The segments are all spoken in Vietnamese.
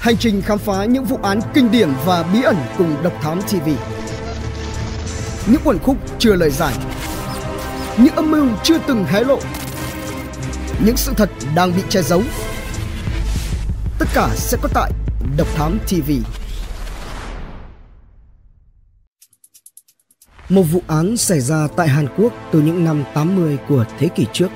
Hành trình khám phá những vụ án kinh điển và bí ẩn cùng Độc Thám TV. Những quần khúc chưa lời giải. Những âm mưu chưa từng hé lộ. Những sự thật đang bị che giấu. Tất cả sẽ có tại Độc Thám TV. Một vụ án xảy ra tại Hàn Quốc từ những năm 80 của thế kỷ trước.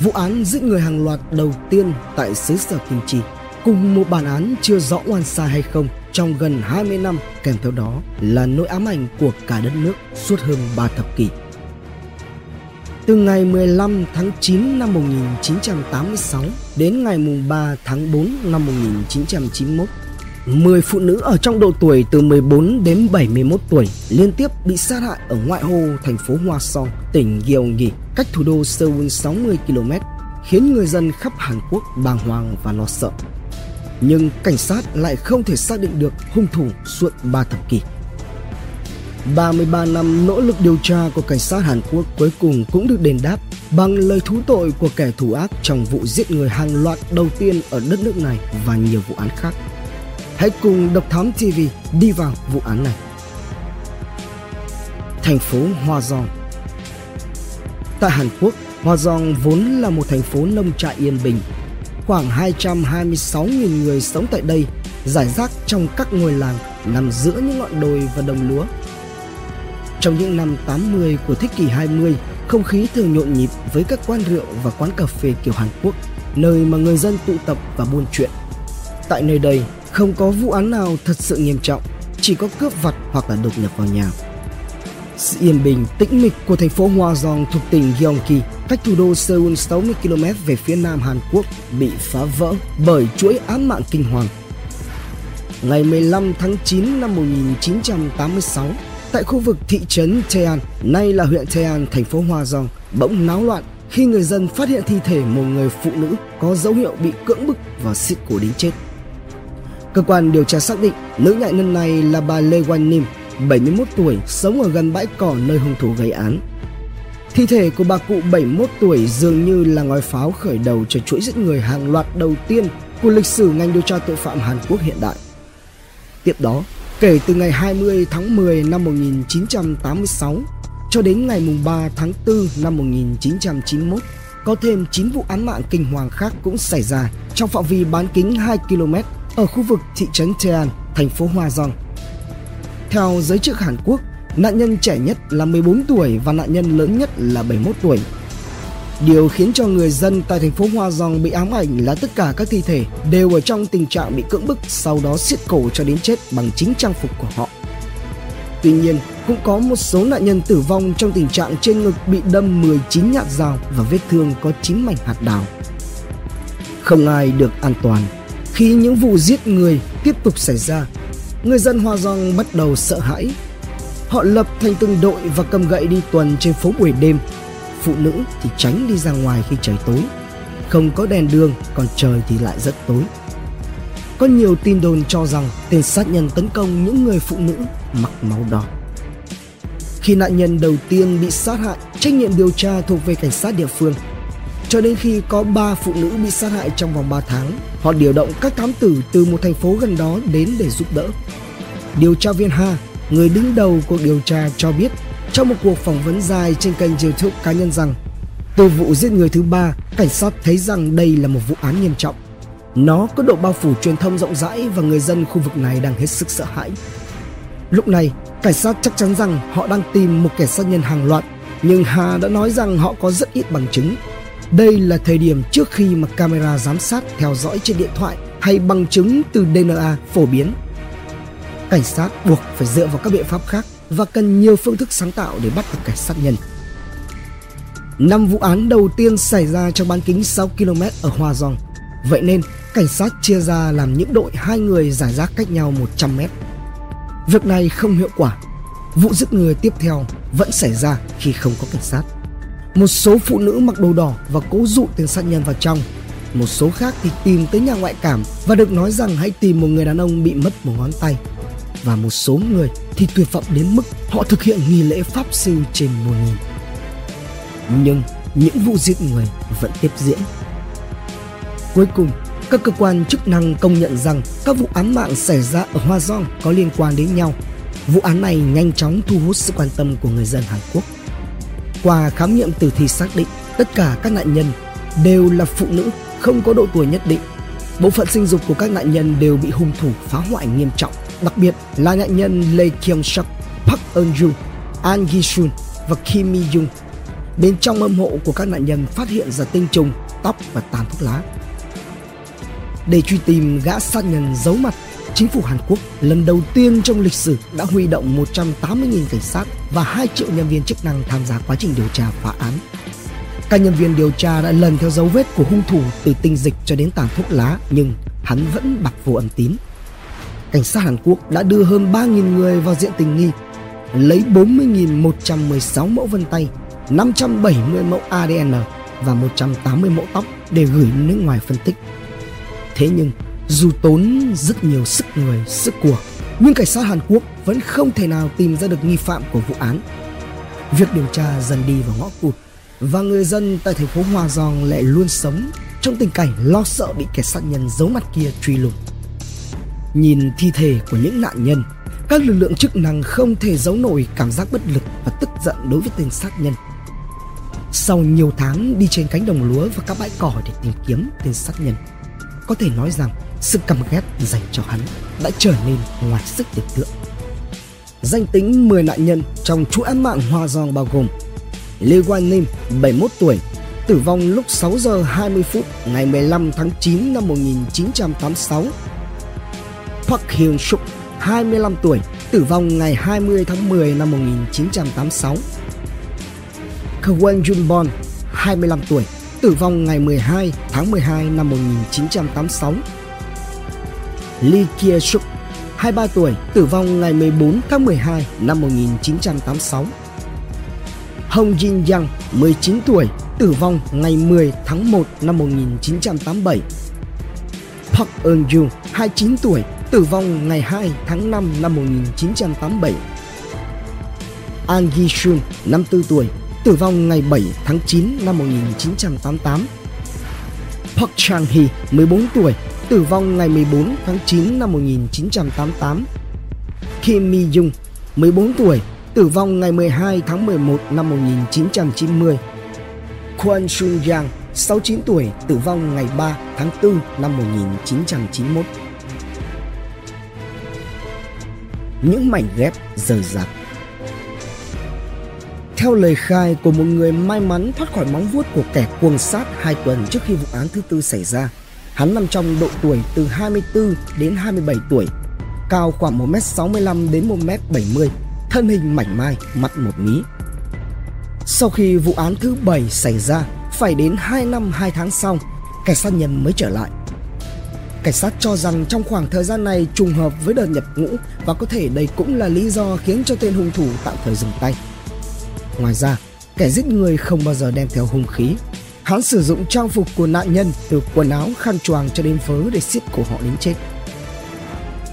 Vụ án giết người hàng loạt đầu tiên tại xứ sở Kim Chi cùng một bản án chưa rõ oan sai hay không trong gần 20 năm kèm theo đó là nỗi ám ảnh của cả đất nước suốt hơn 3 thập kỷ. Từ ngày 15 tháng 9 năm 1986 đến ngày 3 tháng 4 năm 1991, 10 phụ nữ ở trong độ tuổi từ 14 đến 71 tuổi liên tiếp bị sát hại ở ngoại ô thành phố Hoa Song, tỉnh Gyeonggi, cách thủ đô Seoul 60 km, khiến người dân khắp Hàn Quốc bàng hoàng và lo sợ nhưng cảnh sát lại không thể xác định được hung thủ suốt 3 thập kỷ. 33 năm nỗ lực điều tra của cảnh sát Hàn Quốc cuối cùng cũng được đền đáp bằng lời thú tội của kẻ thủ ác trong vụ giết người hàng loạt đầu tiên ở đất nước này và nhiều vụ án khác. Hãy cùng Độc Thám TV đi vào vụ án này. Thành phố Hoa Giang. Tại Hàn Quốc, Hoa Giang vốn là một thành phố nông trại yên bình khoảng 226.000 người sống tại đây, giải rác trong các ngôi làng nằm giữa những ngọn đồi và đồng lúa. Trong những năm 80 của thế kỷ 20, không khí thường nhộn nhịp với các quán rượu và quán cà phê kiểu Hàn Quốc, nơi mà người dân tụ tập và buôn chuyện. Tại nơi đây, không có vụ án nào thật sự nghiêm trọng, chỉ có cướp vặt hoặc là đột nhập vào nhà. Sự yên bình, tĩnh mịch của thành phố Hoa Giang thuộc tỉnh Gyeonggi cách thủ đô Seoul 60 km về phía nam Hàn Quốc bị phá vỡ bởi chuỗi ám mạng kinh hoàng. Ngày 15 tháng 9 năm 1986, tại khu vực thị trấn Taean, nay là huyện Taean, thành phố Hoa Giang bỗng náo loạn khi người dân phát hiện thi thể một người phụ nữ có dấu hiệu bị cưỡng bức và xiết cổ đến chết. Cơ quan điều tra xác định nữ nạn nhân này là bà Lê Quan Nim, 71 tuổi, sống ở gần bãi cỏ nơi hung thủ gây án. Thi thể của bà cụ 71 tuổi dường như là ngòi pháo khởi đầu cho chuỗi giết người hàng loạt đầu tiên của lịch sử ngành điều tra tội phạm Hàn Quốc hiện đại. Tiếp đó, kể từ ngày 20 tháng 10 năm 1986 cho đến ngày 3 tháng 4 năm 1991, có thêm 9 vụ án mạng kinh hoàng khác cũng xảy ra trong phạm vi bán kính 2 km ở khu vực thị trấn Tean, thành phố Hoa Giang. Theo giới chức Hàn Quốc, Nạn nhân trẻ nhất là 14 tuổi và nạn nhân lớn nhất là 71 tuổi. Điều khiến cho người dân tại thành phố Hoa Dòng bị ám ảnh là tất cả các thi thể đều ở trong tình trạng bị cưỡng bức sau đó siết cổ cho đến chết bằng chính trang phục của họ. Tuy nhiên, cũng có một số nạn nhân tử vong trong tình trạng trên ngực bị đâm 19 nhát dao và vết thương có 9 mảnh hạt đào. Không ai được an toàn khi những vụ giết người tiếp tục xảy ra. Người dân Hoa Giang bắt đầu sợ hãi Họ lập thành từng đội và cầm gậy đi tuần trên phố buổi đêm. Phụ nữ thì tránh đi ra ngoài khi trời tối. Không có đèn đường, còn trời thì lại rất tối. Có nhiều tin đồn cho rằng tên sát nhân tấn công những người phụ nữ mặc máu đỏ. Khi nạn nhân đầu tiên bị sát hại, trách nhiệm điều tra thuộc về cảnh sát địa phương. Cho đến khi có 3 phụ nữ bị sát hại trong vòng 3 tháng, họ điều động các thám tử từ một thành phố gần đó đến để giúp đỡ. Điều tra viên Ha người đứng đầu cuộc điều tra cho biết trong một cuộc phỏng vấn dài trên kênh YouTube cá nhân rằng từ vụ giết người thứ ba, cảnh sát thấy rằng đây là một vụ án nghiêm trọng. Nó có độ bao phủ truyền thông rộng rãi và người dân khu vực này đang hết sức sợ hãi. Lúc này, cảnh sát chắc chắn rằng họ đang tìm một kẻ sát nhân hàng loạt, nhưng Hà đã nói rằng họ có rất ít bằng chứng. Đây là thời điểm trước khi mà camera giám sát theo dõi trên điện thoại hay bằng chứng từ DNA phổ biến cảnh sát buộc phải dựa vào các biện pháp khác và cần nhiều phương thức sáng tạo để bắt được kẻ sát nhân. Năm vụ án đầu tiên xảy ra trong bán kính 6 km ở Hoa Giong. Vậy nên, cảnh sát chia ra làm những đội hai người giải rác cách nhau 100 mét. Việc này không hiệu quả. Vụ giết người tiếp theo vẫn xảy ra khi không có cảnh sát. Một số phụ nữ mặc đồ đỏ và cố dụ tên sát nhân vào trong. Một số khác thì tìm tới nhà ngoại cảm và được nói rằng hãy tìm một người đàn ông bị mất một ngón tay và một số người thì tuyệt vọng đến mức họ thực hiện nghi lễ pháp sư trên mùa nghìn. Nhưng những vụ giết người vẫn tiếp diễn. Cuối cùng, Các cơ quan chức năng công nhận rằng các vụ án mạng xảy ra ở Hoa Giang có liên quan đến nhau. Vụ án này nhanh chóng thu hút sự quan tâm của người dân Hàn Quốc. Qua khám nghiệm tử thi xác định, tất cả các nạn nhân đều là phụ nữ, không có độ tuổi nhất định. Bộ phận sinh dục của các nạn nhân đều bị hung thủ phá hoại nghiêm trọng, đặc biệt là nạn nhân Lee Kyung Suk, Park Eun Joo, An Gi Sun và Kim Mi Jung. Bên trong âm hộ của các nạn nhân phát hiện ra tinh trùng, tóc và tàn thuốc lá. Để truy tìm gã sát nhân giấu mặt, chính phủ Hàn Quốc lần đầu tiên trong lịch sử đã huy động 180.000 cảnh sát và 2 triệu nhân viên chức năng tham gia quá trình điều tra phá án. Các nhân viên điều tra đã lần theo dấu vết của hung thủ từ tinh dịch cho đến tàn thuốc lá nhưng hắn vẫn bạc vô âm tín. Cảnh sát Hàn Quốc đã đưa hơn 3.000 người vào diện tình nghi, lấy 40.116 mẫu vân tay, 570 mẫu ADN và 180 mẫu tóc để gửi nước ngoài phân tích. Thế nhưng, dù tốn rất nhiều sức người, sức của, nhưng cảnh sát Hàn Quốc vẫn không thể nào tìm ra được nghi phạm của vụ án. Việc điều tra dần đi vào ngõ cụt và người dân tại thành phố Hòa Giòn lại luôn sống trong tình cảnh lo sợ bị kẻ sát nhân giấu mặt kia truy lùng. Nhìn thi thể của những nạn nhân, các lực lượng chức năng không thể giấu nổi cảm giác bất lực và tức giận đối với tên sát nhân. Sau nhiều tháng đi trên cánh đồng lúa và các bãi cỏ để tìm kiếm tên sát nhân, có thể nói rằng sự căm ghét dành cho hắn đã trở nên ngoài sức tưởng tượng. Danh tính 10 nạn nhân trong chuỗi án mạng Hoa Giang bao gồm Lee Wan Nim, 71 tuổi, tử vong lúc 6 giờ 20 phút ngày 15 tháng 9 năm 1986. Park Hyun Suk, 25 tuổi, tử vong ngày 20 tháng 10 năm 1986. Kwon Jun Bon, 25 tuổi, tử vong ngày 12 tháng 12 năm 1986. Lee Kia Suk, 23 tuổi, tử vong ngày 14 tháng 12 năm 1986. Hong Jin Yang, 19 tuổi, tử vong ngày 10 tháng 1 năm 1987. Park Eun Joo, 29 tuổi, tử vong ngày 2 tháng 5 năm 1987. An Gi Shun, 54 tuổi, tử vong ngày 7 tháng 9 năm 1988. Park Chang Hee, 14 tuổi, tử vong ngày 14 tháng 9 năm 1988. Kim Mi Jung, 14 tuổi, tử vong ngày 12 tháng 11 năm 1990. Kwon Sun Yang, 69 tuổi, tử vong ngày 3 tháng 4 năm 1991. Những mảnh ghép rời rạc theo lời khai của một người may mắn thoát khỏi móng vuốt của kẻ cuồng sát hai tuần trước khi vụ án thứ tư xảy ra, hắn nằm trong độ tuổi từ 24 đến 27 tuổi, cao khoảng 1m65 đến 1m70, thân hình mảnh mai, mặt một mí. Sau khi vụ án thứ bảy xảy ra, phải đến 2 năm 2 tháng sau, kẻ sát nhân mới trở lại. Cảnh sát cho rằng trong khoảng thời gian này trùng hợp với đợt nhập ngũ và có thể đây cũng là lý do khiến cho tên hung thủ tạm thời dừng tay. Ngoài ra, kẻ giết người không bao giờ đem theo hung khí. Hắn sử dụng trang phục của nạn nhân từ quần áo khăn choàng cho đến phớ để siết cổ họ đến chết.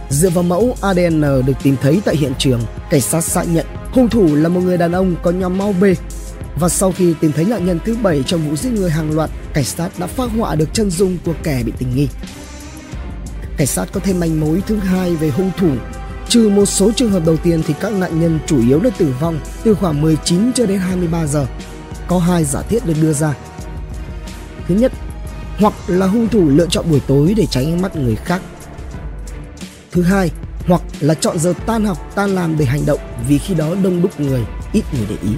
Dựa vào mẫu ADN được tìm thấy tại hiện trường, cảnh sát xác nhận hung thủ là một người đàn ông có nhóm máu B. Và sau khi tìm thấy nạn nhân thứ bảy trong vụ giết người hàng loạt, cảnh sát đã phác họa được chân dung của kẻ bị tình nghi. Cảnh sát có thêm manh mối thứ hai về hung thủ Trừ một số trường hợp đầu tiên thì các nạn nhân chủ yếu đã tử vong từ khoảng 19 cho đến 23 giờ. Có hai giả thiết được đưa ra. Thứ nhất, hoặc là hung thủ lựa chọn buổi tối để tránh ánh mắt người khác. Thứ hai, hoặc là chọn giờ tan học, tan làm để hành động vì khi đó đông đúc người, ít người để ý.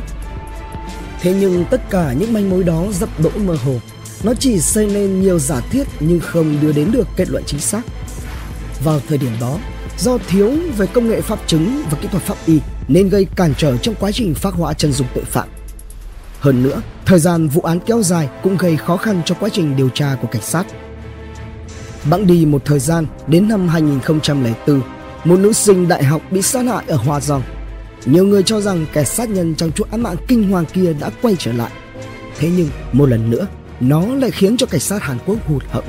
Thế nhưng tất cả những manh mối đó dập đỗ mơ hồ. Nó chỉ xây nên nhiều giả thiết nhưng không đưa đến được kết luận chính xác. Vào thời điểm đó, do thiếu về công nghệ pháp chứng và kỹ thuật pháp y nên gây cản trở trong quá trình phát họa chân dung tội phạm. Hơn nữa, thời gian vụ án kéo dài cũng gây khó khăn cho quá trình điều tra của cảnh sát. Bẵng đi một thời gian đến năm 2004, một nữ sinh đại học bị sát hại ở Hòa Giang. Nhiều người cho rằng kẻ sát nhân trong chuỗi án mạng kinh hoàng kia đã quay trở lại. Thế nhưng, một lần nữa, nó lại khiến cho cảnh sát Hàn Quốc hụt hẫng.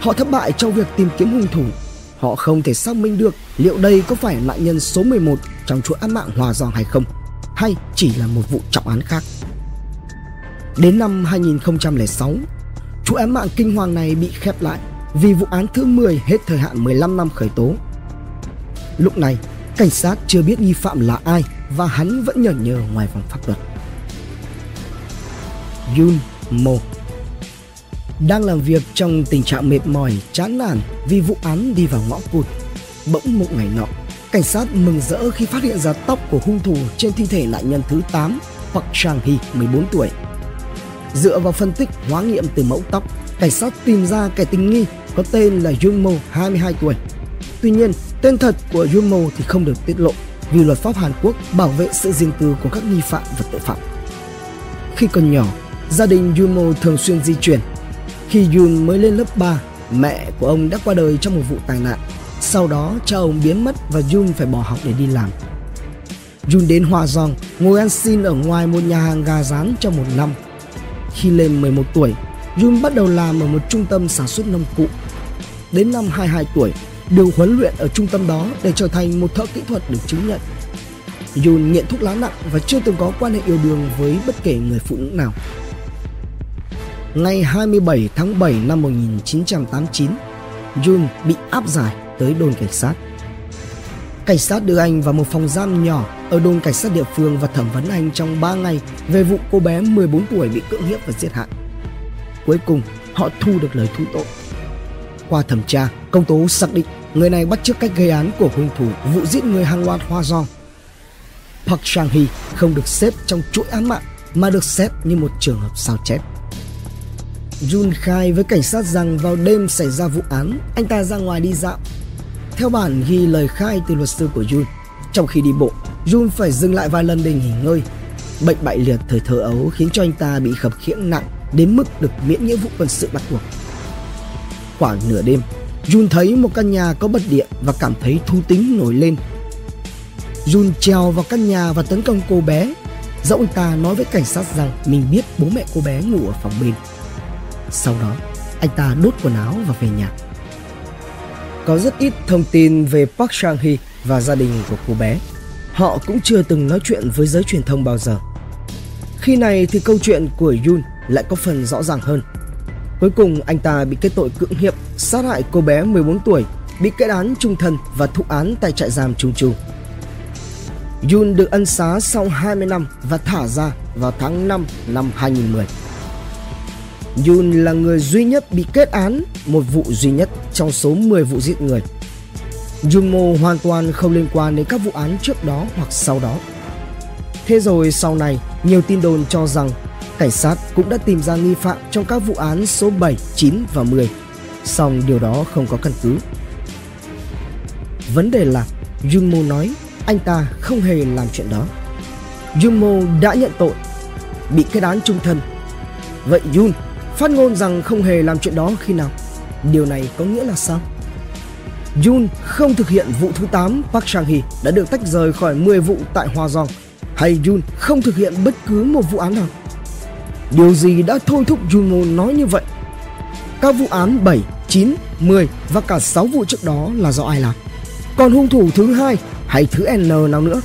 Họ thất bại trong việc tìm kiếm hung thủ họ không thể xác minh được liệu đây có phải nạn nhân số 11 trong chuỗi án mạng Hòa Giang hay không, hay chỉ là một vụ trọng án khác. Đến năm 2006, chuỗi án mạng kinh hoàng này bị khép lại vì vụ án thứ 10 hết thời hạn 15 năm khởi tố. Lúc này, cảnh sát chưa biết nghi phạm là ai và hắn vẫn nhởn nhơ ngoài vòng pháp luật. Yun Mo đang làm việc trong tình trạng mệt mỏi, chán nản vì vụ án đi vào ngõ cụt. Bỗng một ngày nọ, cảnh sát mừng rỡ khi phát hiện ra tóc của hung thủ trên thi thể nạn nhân thứ 8, Park Chang-hee, 14 tuổi. Dựa vào phân tích hóa nghiệm từ mẫu tóc, cảnh sát tìm ra kẻ tình nghi có tên là Yun Mo, 22 tuổi. Tuy nhiên, tên thật của Yun Mo thì không được tiết lộ vì luật pháp Hàn Quốc bảo vệ sự riêng tư của các nghi phạm và tội phạm. Khi còn nhỏ, gia đình Yun Mo thường xuyên di chuyển. Khi Yun mới lên lớp 3, mẹ của ông đã qua đời trong một vụ tai nạn. Sau đó, cha ông biến mất và Yun phải bỏ học để đi làm. Yun đến Hòa Giang, ngồi ăn xin ở ngoài một nhà hàng gà rán trong một năm. Khi lên 11 tuổi, Yun bắt đầu làm ở một trung tâm sản xuất nông cụ. Đến năm 22 tuổi, được huấn luyện ở trung tâm đó để trở thành một thợ kỹ thuật được chứng nhận. Yun nghiện thuốc lá nặng và chưa từng có quan hệ yêu đương với bất kể người phụ nữ nào. Ngày 27 tháng 7 năm 1989, Jun bị áp giải tới đồn cảnh sát. Cảnh sát đưa anh vào một phòng giam nhỏ ở đồn cảnh sát địa phương và thẩm vấn anh trong 3 ngày về vụ cô bé 14 tuổi bị cưỡng hiếp và giết hại. Cuối cùng, họ thu được lời thú tội. Qua thẩm tra, công tố xác định người này bắt chước cách gây án của hung thủ vụ giết người hàng loạt Hoa Giong. Park Chang-hee không được xếp trong chuỗi án mạng mà được xét như một trường hợp sao chép. Jun khai với cảnh sát rằng vào đêm xảy ra vụ án, anh ta ra ngoài đi dạo. Theo bản ghi lời khai từ luật sư của Jun, trong khi đi bộ, Jun phải dừng lại vài lần để nghỉ ngơi. Bệnh bại liệt thời thơ ấu khiến cho anh ta bị khập khiễng nặng đến mức được miễn nghĩa vụ quân sự bắt buộc. Khoảng nửa đêm, Jun thấy một căn nhà có bật điện và cảm thấy thú tính nổi lên. Jun trèo vào căn nhà và tấn công cô bé. Dẫu anh ta nói với cảnh sát rằng mình biết bố mẹ cô bé ngủ ở phòng bên. Sau đó, anh ta đốt quần áo và về nhà. Có rất ít thông tin về Park Sang Hee và gia đình của cô bé. Họ cũng chưa từng nói chuyện với giới truyền thông bao giờ. Khi này thì câu chuyện của Yun lại có phần rõ ràng hơn. Cuối cùng anh ta bị kết tội cưỡng hiếp, sát hại cô bé 14 tuổi, bị kết án trung thân và thụ án tại trại giam Trung Chu. Yun được ân xá sau 20 năm và thả ra vào tháng 5 năm 2010. Yun là người duy nhất bị kết án một vụ duy nhất trong số 10 vụ giết người. Junmo hoàn toàn không liên quan đến các vụ án trước đó hoặc sau đó. Thế rồi sau này, nhiều tin đồn cho rằng cảnh sát cũng đã tìm ra nghi phạm trong các vụ án số 7, 9 và 10. Song điều đó không có căn cứ. Vấn đề là Junmo nói anh ta không hề làm chuyện đó. Junmo đã nhận tội, bị kết án trung thân. Vậy Yun phát ngôn rằng không hề làm chuyện đó khi nào? Điều này có nghĩa là sao? Jun không thực hiện vụ thứ 8 Park Sang Hee đã được tách rời khỏi 10 vụ tại Hoa Giang hay Jun không thực hiện bất cứ một vụ án nào. Điều gì đã thôi thúc Junmo nói như vậy? Các vụ án 7, 9, 10 và cả 6 vụ trước đó là do ai làm? Còn hung thủ thứ hai hay thứ N nào nữa?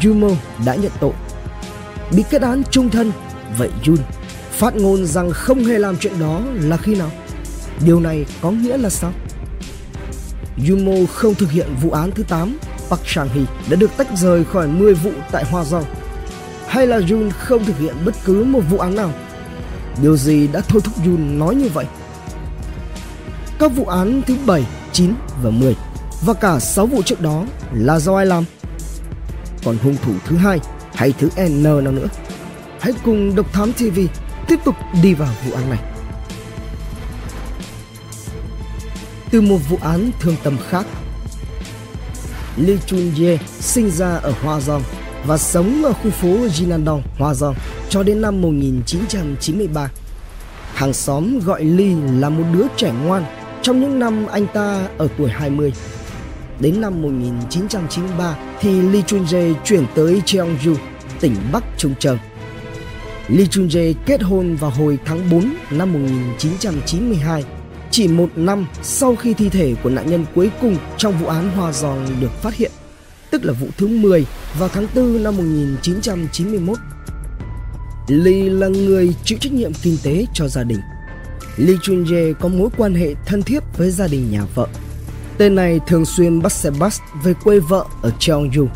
Jumo đã nhận tội, bị kết án trung thân. Vậy Jun phát ngôn rằng không hề làm chuyện đó là khi nào? Điều này có nghĩa là sao? Jumo không thực hiện vụ án thứ 8, Park Chang-hee đã được tách rời khỏi 10 vụ tại Hoa Giang. Hay là Jun không thực hiện bất cứ một vụ án nào? Điều gì đã thôi thúc Jun nói như vậy? Các vụ án thứ 7, 9 và 10 và cả 6 vụ trước đó là do ai làm? Còn hung thủ thứ hai hay thứ N nào nữa? Hãy cùng Độc Thám TV tiếp tục đi vào vụ án này. Từ một vụ án thương tâm khác, Lee Chun Ye sinh ra ở Hoa Giang và sống ở khu phố Jinandong, Hoa Giang cho đến năm 1993. Hàng xóm gọi Lee là một đứa trẻ ngoan trong những năm anh ta ở tuổi 20. Đến năm 1993 thì Lee Chun Jae chuyển tới Cheongju, tỉnh Bắc Trung Châu. Lee Chun Jae kết hôn vào hồi tháng 4 năm 1992, chỉ một năm sau khi thi thể của nạn nhân cuối cùng trong vụ án Hoa Giòn được phát hiện, tức là vụ thứ 10 vào tháng 4 năm 1991. Lee là người chịu trách nhiệm kinh tế cho gia đình. Lee Chun Jae có mối quan hệ thân thiết với gia đình nhà vợ. Tên này thường xuyên bắt xe bus về quê vợ ở Cheongju.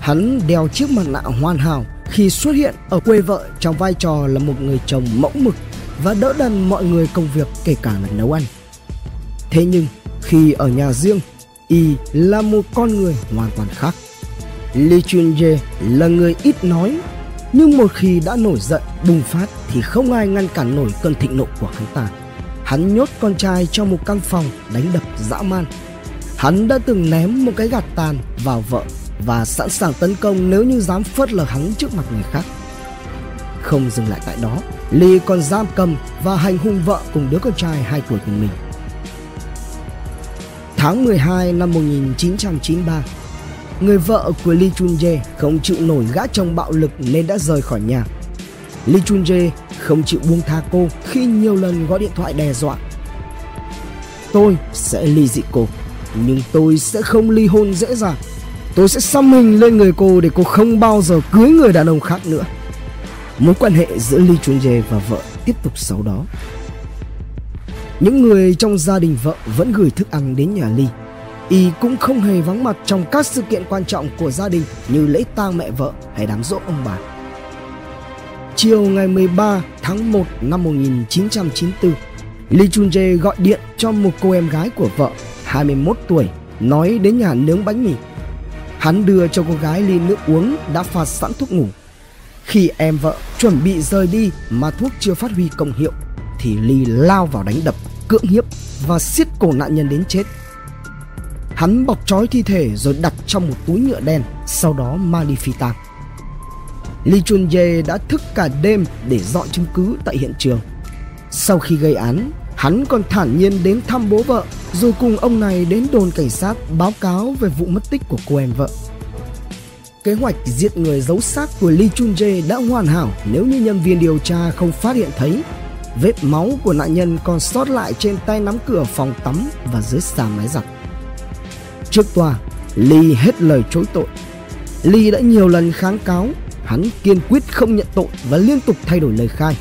Hắn đeo chiếc mặt nạ hoàn hảo khi xuất hiện ở quê vợ trong vai trò là một người chồng mẫu mực và đỡ đần mọi người công việc kể cả là nấu ăn. Thế nhưng khi ở nhà riêng, y là một con người hoàn toàn khác. Lee Chun Jae là người ít nói nhưng một khi đã nổi giận bùng phát thì không ai ngăn cản nổi cơn thịnh nộ của hắn ta. Hắn nhốt con trai trong một căn phòng đánh đập dã man. Hắn đã từng ném một cái gạt tàn vào vợ và sẵn sàng tấn công nếu như dám phớt lờ hắn trước mặt người khác. Không dừng lại tại đó, Lee còn giam cầm và hành hung vợ cùng đứa con trai 2 tuổi của mình. Tháng 12 năm 1993, người vợ của Lee Chun Jae không chịu nổi gã chồng bạo lực nên đã rời khỏi nhà. Lee Chun Jae không chịu buông tha cô khi nhiều lần gọi điện thoại đe dọa. Tôi sẽ ly dị cô, nhưng tôi sẽ không ly hôn dễ dàng. Tôi sẽ xăm hình lên người cô để cô không bao giờ cưới người đàn ông khác nữa. Mối quan hệ giữa Lee Chun Jae và vợ tiếp tục sau đó. Những người trong gia đình vợ vẫn gửi thức ăn đến nhà Lee y cũng không hề vắng mặt trong các sự kiện quan trọng của gia đình như lễ tang mẹ vợ hay đám rỗ ông bà. Chiều ngày 13 tháng 1 năm 1994, Lee Chun Jae gọi điện cho một cô em gái của vợ 21 tuổi nói đến nhà nướng bánh mì. Hắn đưa cho cô gái ly nước uống đã pha sẵn thuốc ngủ. Khi em vợ chuẩn bị rời đi mà thuốc chưa phát huy công hiệu thì ly lao vào đánh đập, cưỡng hiếp và siết cổ nạn nhân đến chết. Hắn bọc trói thi thể rồi đặt trong một túi nhựa đen, sau đó mang đi phi tang. Lee Chun Ye đã thức cả đêm để dọn chứng cứ tại hiện trường. Sau khi gây án, hắn còn thản nhiên đến thăm bố vợ dù cùng ông này đến đồn cảnh sát báo cáo về vụ mất tích của cô em vợ. Kế hoạch giết người giấu xác của Lee Chun Jae đã hoàn hảo nếu như nhân viên điều tra không phát hiện thấy vết máu của nạn nhân còn sót lại trên tay nắm cửa phòng tắm và dưới sàn máy giặt. Trước tòa, Lee hết lời chối tội. Lee đã nhiều lần kháng cáo, hắn kiên quyết không nhận tội và liên tục thay đổi lời khai.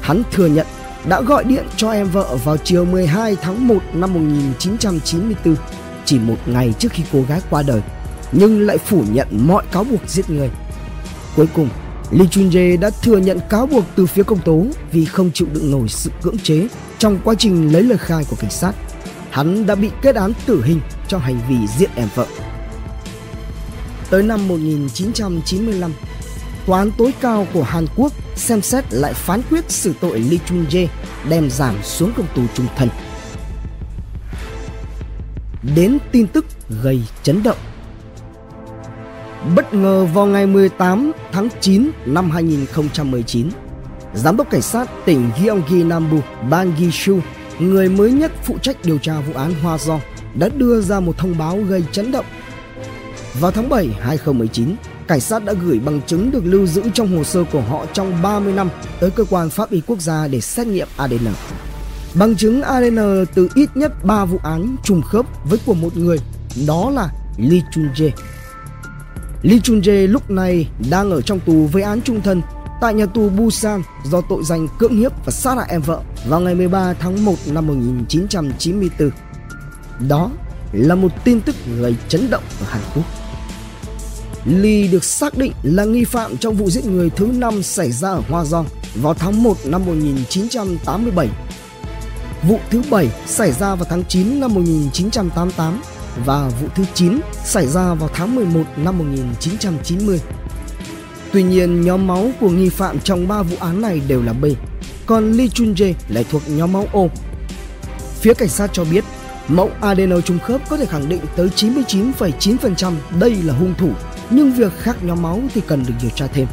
Hắn thừa nhận đã gọi điện cho em vợ vào chiều 12 tháng 1 năm 1994, chỉ một ngày trước khi cô gái qua đời, nhưng lại phủ nhận mọi cáo buộc giết người. Cuối cùng, Lee Chun Jae đã thừa nhận cáo buộc từ phía công tố vì không chịu đựng nổi sự cưỡng chế trong quá trình lấy lời khai của cảnh sát. Hắn đã bị kết án tử hình cho hành vi giết em vợ. Tới năm 1995, Tòa án tối cao của Hàn Quốc xem xét lại phán quyết xử tội Lee Chung Jae đem giảm xuống công tù trung thân. Đến tin tức gây chấn động. Bất ngờ vào ngày 18 tháng 9 năm 2019, Giám đốc cảnh sát tỉnh Gyeonggi Nambu Ban Gi-shu, người mới nhất phụ trách điều tra vụ án Hoa Dong, đã đưa ra một thông báo gây chấn động. Vào tháng 7 2019, cảnh sát đã gửi bằng chứng được lưu giữ trong hồ sơ của họ trong 30 năm tới cơ quan pháp y quốc gia để xét nghiệm ADN. Bằng chứng ADN từ ít nhất 3 vụ án trùng khớp với của một người, đó là Lee Chun Jae. Lee Chun Jae lúc này đang ở trong tù với án trung thân tại nhà tù Busan do tội danh cưỡng hiếp và sát hại em vợ vào ngày 13 tháng 1 năm 1994. Đó là một tin tức gây chấn động ở Hàn Quốc. Lee được xác định là nghi phạm trong vụ giết người thứ năm xảy ra ở Hoa Giang vào tháng 1 năm 1987. Vụ thứ 7 xảy ra vào tháng 9 năm 1988 và vụ thứ 9 xảy ra vào tháng 11 năm 1990. Tuy nhiên, nhóm máu của nghi phạm trong 3 vụ án này đều là B, còn Lee Chun Jae lại thuộc nhóm máu O. Phía cảnh sát cho biết Mẫu ADN trùng khớp có thể khẳng định tới 99,9% đây là hung thủ, nhưng việc khác nhóm máu thì cần được điều tra thêm.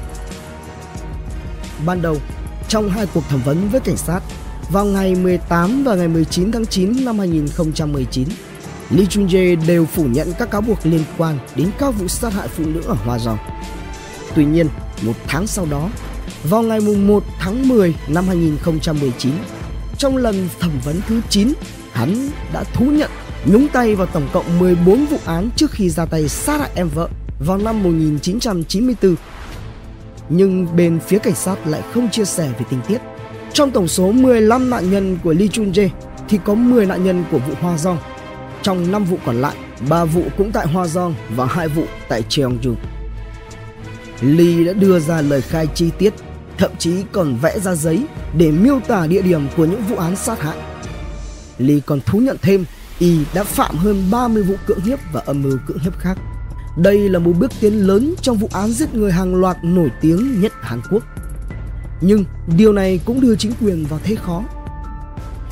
Ban đầu, trong hai cuộc thẩm vấn với cảnh sát, vào ngày 18 và ngày 19 tháng 9 năm 2019, Lee Chun Jae đều phủ nhận các cáo buộc liên quan đến các vụ sát hại phụ nữ ở Hoa Giang. Tuy nhiên, một tháng sau đó, vào ngày 1 tháng 10 năm 2019, trong lần thẩm vấn thứ 9 hắn đã thú nhận nhúng tay vào tổng cộng 14 vụ án trước khi ra tay sát hại em vợ vào năm 1994. Nhưng bên phía cảnh sát lại không chia sẻ về tình tiết. Trong tổng số 15 nạn nhân của Lee Chun Jae thì có 10 nạn nhân của vụ Hoa Dong. Trong 5 vụ còn lại, 3 vụ cũng tại Hoa Dong và 2 vụ tại Cheongju. Lee đã đưa ra lời khai chi tiết, thậm chí còn vẽ ra giấy để miêu tả địa điểm của những vụ án sát hại. Lee còn thú nhận thêm y đã phạm hơn 30 vụ cưỡng hiếp và âm mưu cưỡng hiếp khác. Đây là một bước tiến lớn trong vụ án giết người hàng loạt nổi tiếng nhất Hàn Quốc. Nhưng điều này cũng đưa chính quyền vào thế khó.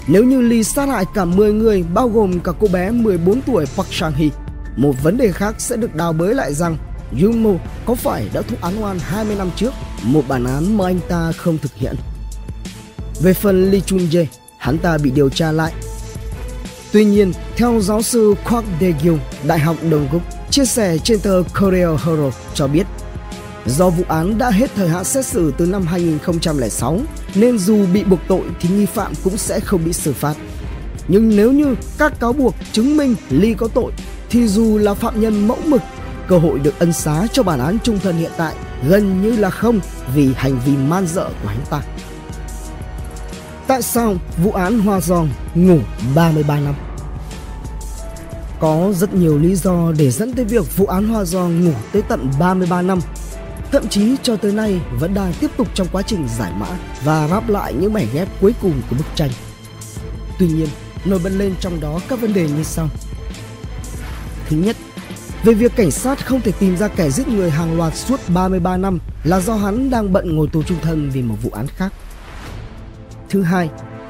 Nếu như Lee sát hại cả 10 người bao gồm cả cô bé 14 tuổi Park Sang-hee, một vấn đề khác sẽ được đào bới lại rằng Yumo có phải đã thụ án oan 20 năm trước, một bản án mà anh ta không thực hiện. Về phần Lee Chun Jae, hắn ta bị điều tra lại. Tuy nhiên, theo giáo sư Kwak Dae-gyung, Đại học Đồng Gúc, chia sẻ trên tờ Korea Herald cho biết, do vụ án đã hết thời hạn xét xử từ năm 2006 nên dù bị buộc tội thì nghi phạm cũng sẽ không bị xử phạt. Nhưng nếu như các cáo buộc chứng minh Lee có tội thì dù là phạm nhân mẫu mực cơ hội được ân xá cho bản án trung thân hiện tại gần như là không vì hành vi man dợ của hắn ta. Tại sao vụ án Hoa giòn ngủ 33 năm? Có rất nhiều lý do để dẫn tới việc vụ án Hoa Giong ngủ tới tận 33 năm. Thậm chí cho tới nay vẫn đang tiếp tục trong quá trình giải mã và ráp lại những mảnh ghép cuối cùng của bức tranh. Tuy nhiên, nổi bật lên trong đó các vấn đề như sau. Thứ nhất, về việc cảnh sát không thể tìm ra kẻ giết người hàng loạt suốt 33 năm là do hắn đang bận ngồi tù trung thân vì một vụ án khác. Thứ hai,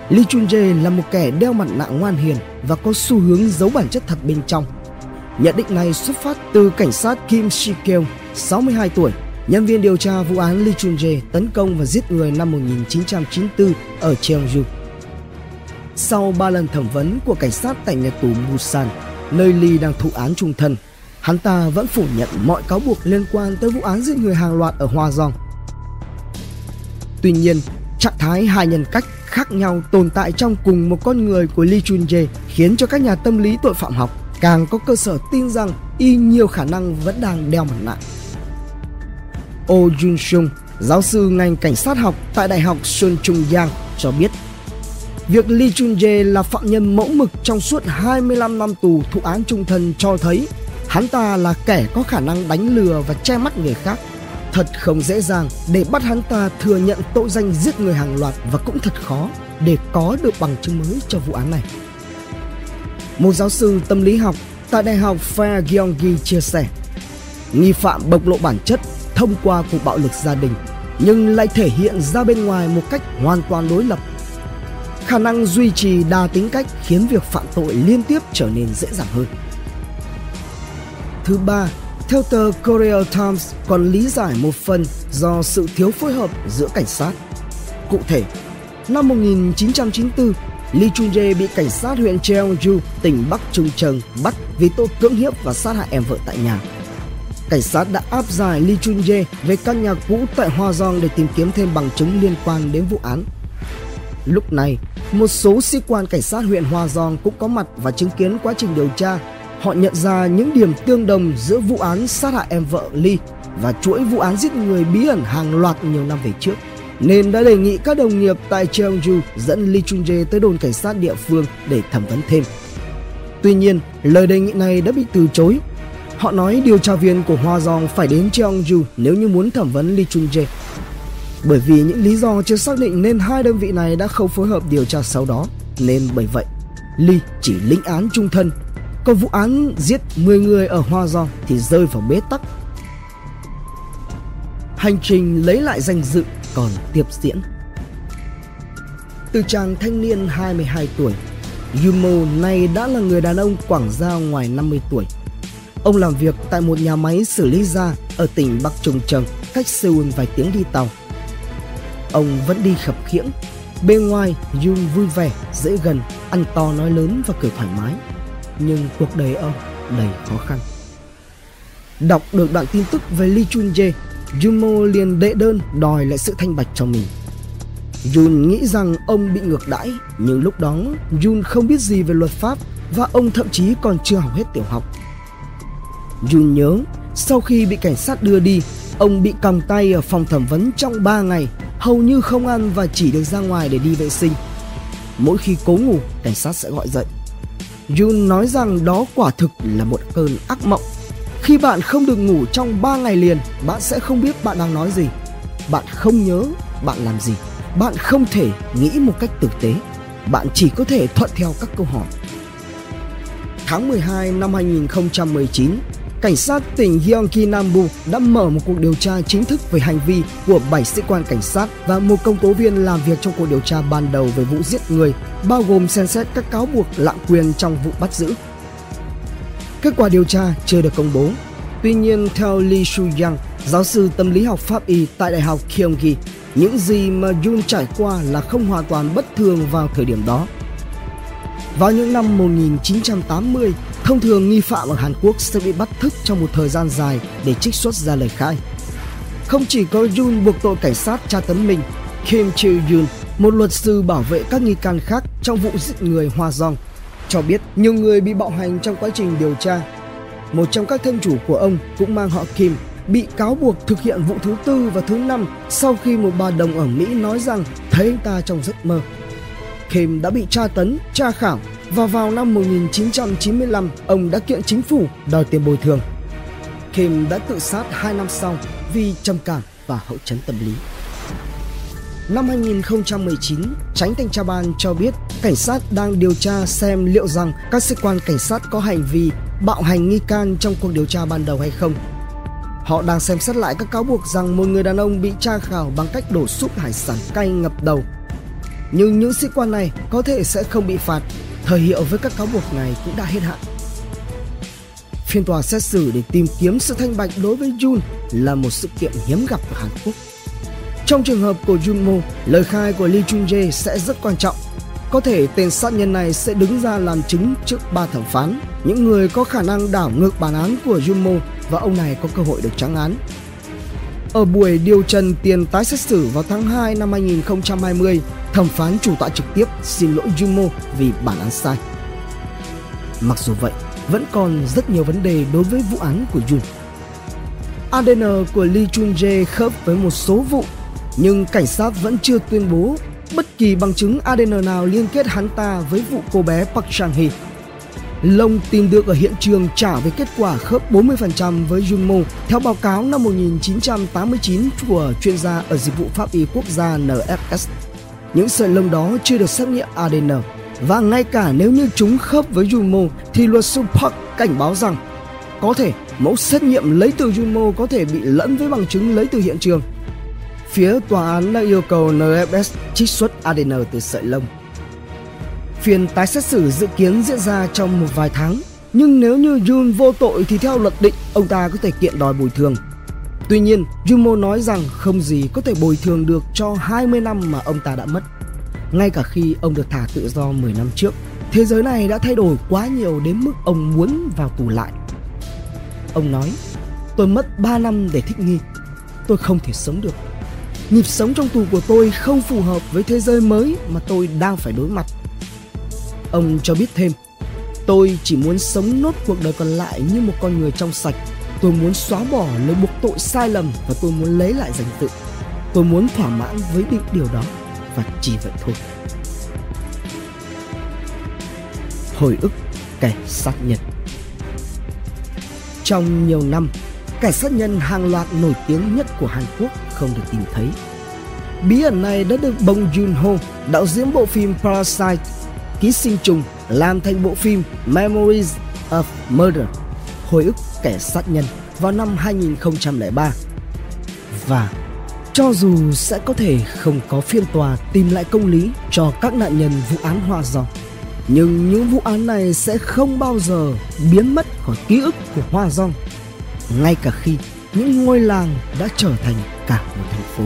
Lee Chun Jae là một kẻ đeo mặt nạ ngoan hiền và có xu hướng giấu bản chất thật bên trong. Nhận định này xuất phát từ cảnh sát Kim Si Keong, 62 tuổi, nhân viên điều tra vụ án Lee Chun Jae tấn công và giết người năm 1994 ở Cheongju. Sau 3 lần thẩm vấn của cảnh sát tại nhà tù Busan, nơi Lee đang thụ án trung thân, hắn ta vẫn phủ nhận mọi cáo buộc liên quan tới vụ án giết người hàng loạt ở Hoa Giong. Tuy nhiên, trạng thái hai nhân cách khác nhau tồn tại trong cùng một con người của Lee Chun Jae khiến cho các nhà tâm lý tội phạm học càng có cơ sở tin rằng y nhiều khả năng vẫn đang đeo mặt nạ. Oh Jun Sung, giáo sư ngành cảnh sát học tại Đại học Sun Chung Yang cho biết Việc Lee Chun Jae là phạm nhân mẫu mực trong suốt 25 năm tù thụ án trung thân cho thấy hắn ta là kẻ có khả năng đánh lừa và che mắt người khác. Thật không dễ dàng để bắt hắn ta thừa nhận tội danh giết người hàng loạt và cũng thật khó để có được bằng chứng mới cho vụ án này. Một giáo sư tâm lý học tại Đại học Fair Gyeonggi chia sẻ, nghi phạm bộc lộ bản chất thông qua cuộc bạo lực gia đình nhưng lại thể hiện ra bên ngoài một cách hoàn toàn đối lập. Khả năng duy trì đa tính cách khiến việc phạm tội liên tiếp trở nên dễ dàng hơn. Thứ ba, theo tờ Korea Times còn lý giải một phần do sự thiếu phối hợp giữa cảnh sát. Cụ thể, năm 1994, Lee Chun Jae bị cảnh sát huyện Cheongju, tỉnh Bắc Trung Trần bắt vì tội cưỡng hiếp và sát hại em vợ tại nhà. Cảnh sát đã áp giải Lee Chun Jae về căn nhà cũ tại Hoa Giang để tìm kiếm thêm bằng chứng liên quan đến vụ án. Lúc này, một số sĩ quan cảnh sát huyện Hoa Giang cũng có mặt và chứng kiến quá trình điều tra họ nhận ra những điểm tương đồng giữa vụ án sát hại em vợ Lee và chuỗi vụ án giết người bí ẩn hàng loạt nhiều năm về trước nên đã đề nghị các đồng nghiệp tại Cheongju dẫn Lee Chun Jae tới đồn cảnh sát địa phương để thẩm vấn thêm. Tuy nhiên, lời đề nghị này đã bị từ chối. Họ nói điều tra viên của Hoa Dong phải đến Cheongju nếu như muốn thẩm vấn Lee Chun Jae. Bởi vì những lý do chưa xác định nên hai đơn vị này đã không phối hợp điều tra sau đó. Nên bởi vậy, Lee chỉ lĩnh án trung thân còn vụ án giết 10 người ở Hoa Giang thì rơi vào bế tắc. Hành trình lấy lại danh dự còn tiếp diễn. Từ chàng thanh niên 22 tuổi, Yumo này đã là người đàn ông quảng giao ngoài 50 tuổi. Ông làm việc tại một nhà máy xử lý da ở tỉnh Bắc Trung Trần, cách Seoul vài tiếng đi tàu. Ông vẫn đi khập khiễng, bên ngoài Yun vui vẻ, dễ gần, ăn to nói lớn và cười thoải mái nhưng cuộc đời ông đầy khó khăn. Đọc được đoạn tin tức về Lee Chun Jae, Junmo liền đệ đơn đòi lại sự thanh bạch cho mình. Jun nghĩ rằng ông bị ngược đãi, nhưng lúc đó Jun không biết gì về luật pháp và ông thậm chí còn chưa học hết tiểu học. Jun nhớ, sau khi bị cảnh sát đưa đi, ông bị còng tay ở phòng thẩm vấn trong 3 ngày hầu như không ăn và chỉ được ra ngoài để đi vệ sinh. Mỗi khi cố ngủ, cảnh sát sẽ gọi dậy. Jun nói rằng đó quả thực là một cơn ác mộng. Khi bạn không được ngủ trong 3 ngày liền, bạn sẽ không biết bạn đang nói gì. Bạn không nhớ bạn làm gì. Bạn không thể nghĩ một cách tử tế. Bạn chỉ có thể thuận theo các câu hỏi. Tháng 12 năm 2019, cảnh sát tỉnh Gyeonggi Nambu đã mở một cuộc điều tra chính thức về hành vi của 7 sĩ quan cảnh sát và một công tố viên làm việc trong cuộc điều tra ban đầu về vụ giết người, bao gồm xem xét các cáo buộc lạm quyền trong vụ bắt giữ. Kết quả điều tra chưa được công bố. Tuy nhiên, theo Lee Shu-yang, giáo sư tâm lý học pháp y tại Đại học Gyeonggi, những gì mà Jun trải qua là không hoàn toàn bất thường vào thời điểm đó. Vào những năm 1980, thông thường nghi phạm ở Hàn Quốc sẽ bị bắt thức trong một thời gian dài để trích xuất ra lời khai. Không chỉ có Jun buộc tội cảnh sát tra tấn mình, Kim Chil Yoon, một luật sư bảo vệ các nghi can khác trong vụ giết người Hoa Dong, cho biết nhiều người bị bạo hành trong quá trình điều tra. Một trong các thân chủ của ông cũng mang họ Kim bị cáo buộc thực hiện vụ thứ tư và thứ năm sau khi một bà đồng ở Mỹ nói rằng thấy anh ta trong giấc mơ. Kim đã bị tra tấn, tra khảo và vào năm 1995 ông đã kiện chính phủ đòi tiền bồi thường. Kim đã tự sát 2 năm sau vì trầm cảm và hậu chấn tâm lý. Năm 2019, tránh thanh tra ban cho biết cảnh sát đang điều tra xem liệu rằng các sĩ quan cảnh sát có hành vi bạo hành nghi can trong cuộc điều tra ban đầu hay không. Họ đang xem xét lại các cáo buộc rằng một người đàn ông bị tra khảo bằng cách đổ súp hải sản cay ngập đầu. Nhưng những sĩ quan này có thể sẽ không bị phạt, thời hiệu với các cáo buộc này cũng đã hết hạn. Phiên tòa xét xử để tìm kiếm sự thanh bạch đối với Jun là một sự kiện hiếm gặp ở Hàn Quốc. Trong trường hợp của Junmo, lời khai của Lee Chung Jae sẽ rất quan trọng. Có thể tên sát nhân này sẽ đứng ra làm chứng trước ba thẩm phán, những người có khả năng đảo ngược bản án của Junmo và ông này có cơ hội được trắng án. Ở buổi điều trần tiền tái xét xử vào tháng 2 năm 2020, thẩm phán chủ tọa trực tiếp xin lỗi Junmo vì bản án sai. Mặc dù vậy, vẫn còn rất nhiều vấn đề đối với vụ án của Jun. ADN của Lee Chun Jae khớp với một số vụ nhưng cảnh sát vẫn chưa tuyên bố bất kỳ bằng chứng ADN nào liên kết hắn ta với vụ cô bé Park Chang Hee. Lông tìm được ở hiện trường trả về kết quả khớp 40% với Junmo theo báo cáo năm 1989 của chuyên gia ở Dịch vụ Pháp y Quốc gia NFS. Những sợi lông đó chưa được xét nghiệm ADN và ngay cả nếu như chúng khớp với Junmo thì luật sư Park cảnh báo rằng có thể mẫu xét nghiệm lấy từ Junmo có thể bị lẫn với bằng chứng lấy từ hiện trường phía tòa án đã yêu cầu NFS trích xuất ADN từ sợi lông. Phiên tái xét xử dự kiến diễn ra trong một vài tháng, nhưng nếu như Jun vô tội thì theo luật định ông ta có thể kiện đòi bồi thường. Tuy nhiên, Jumo nói rằng không gì có thể bồi thường được cho 20 năm mà ông ta đã mất. Ngay cả khi ông được thả tự do 10 năm trước, thế giới này đã thay đổi quá nhiều đến mức ông muốn vào tù lại. Ông nói, tôi mất 3 năm để thích nghi. Tôi không thể sống được Nhịp sống trong tù của tôi không phù hợp với thế giới mới mà tôi đang phải đối mặt. Ông cho biết thêm, tôi chỉ muốn sống nốt cuộc đời còn lại như một con người trong sạch. Tôi muốn xóa bỏ lời buộc tội sai lầm và tôi muốn lấy lại danh dự. Tôi muốn thỏa mãn với định điều đó và chỉ vậy thôi. Hồi ức kẻ sát nhân Trong nhiều năm, kẻ sát nhân hàng loạt nổi tiếng nhất của Hàn Quốc không được tìm thấy. Bí ẩn này đã được Bong Joon-ho, đạo diễn bộ phim Parasite, ký sinh trùng làm thành bộ phim Memories of Murder, hồi ức kẻ sát nhân vào năm 2003. Và cho dù sẽ có thể không có phiên tòa tìm lại công lý cho các nạn nhân vụ án Hoa Dòng, nhưng những vụ án này sẽ không bao giờ biến mất khỏi ký ức của Hoa Dòng, ngay cả khi những ngôi làng đã trở thành cả một thành phố.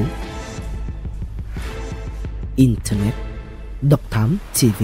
Internet Độc Thám TV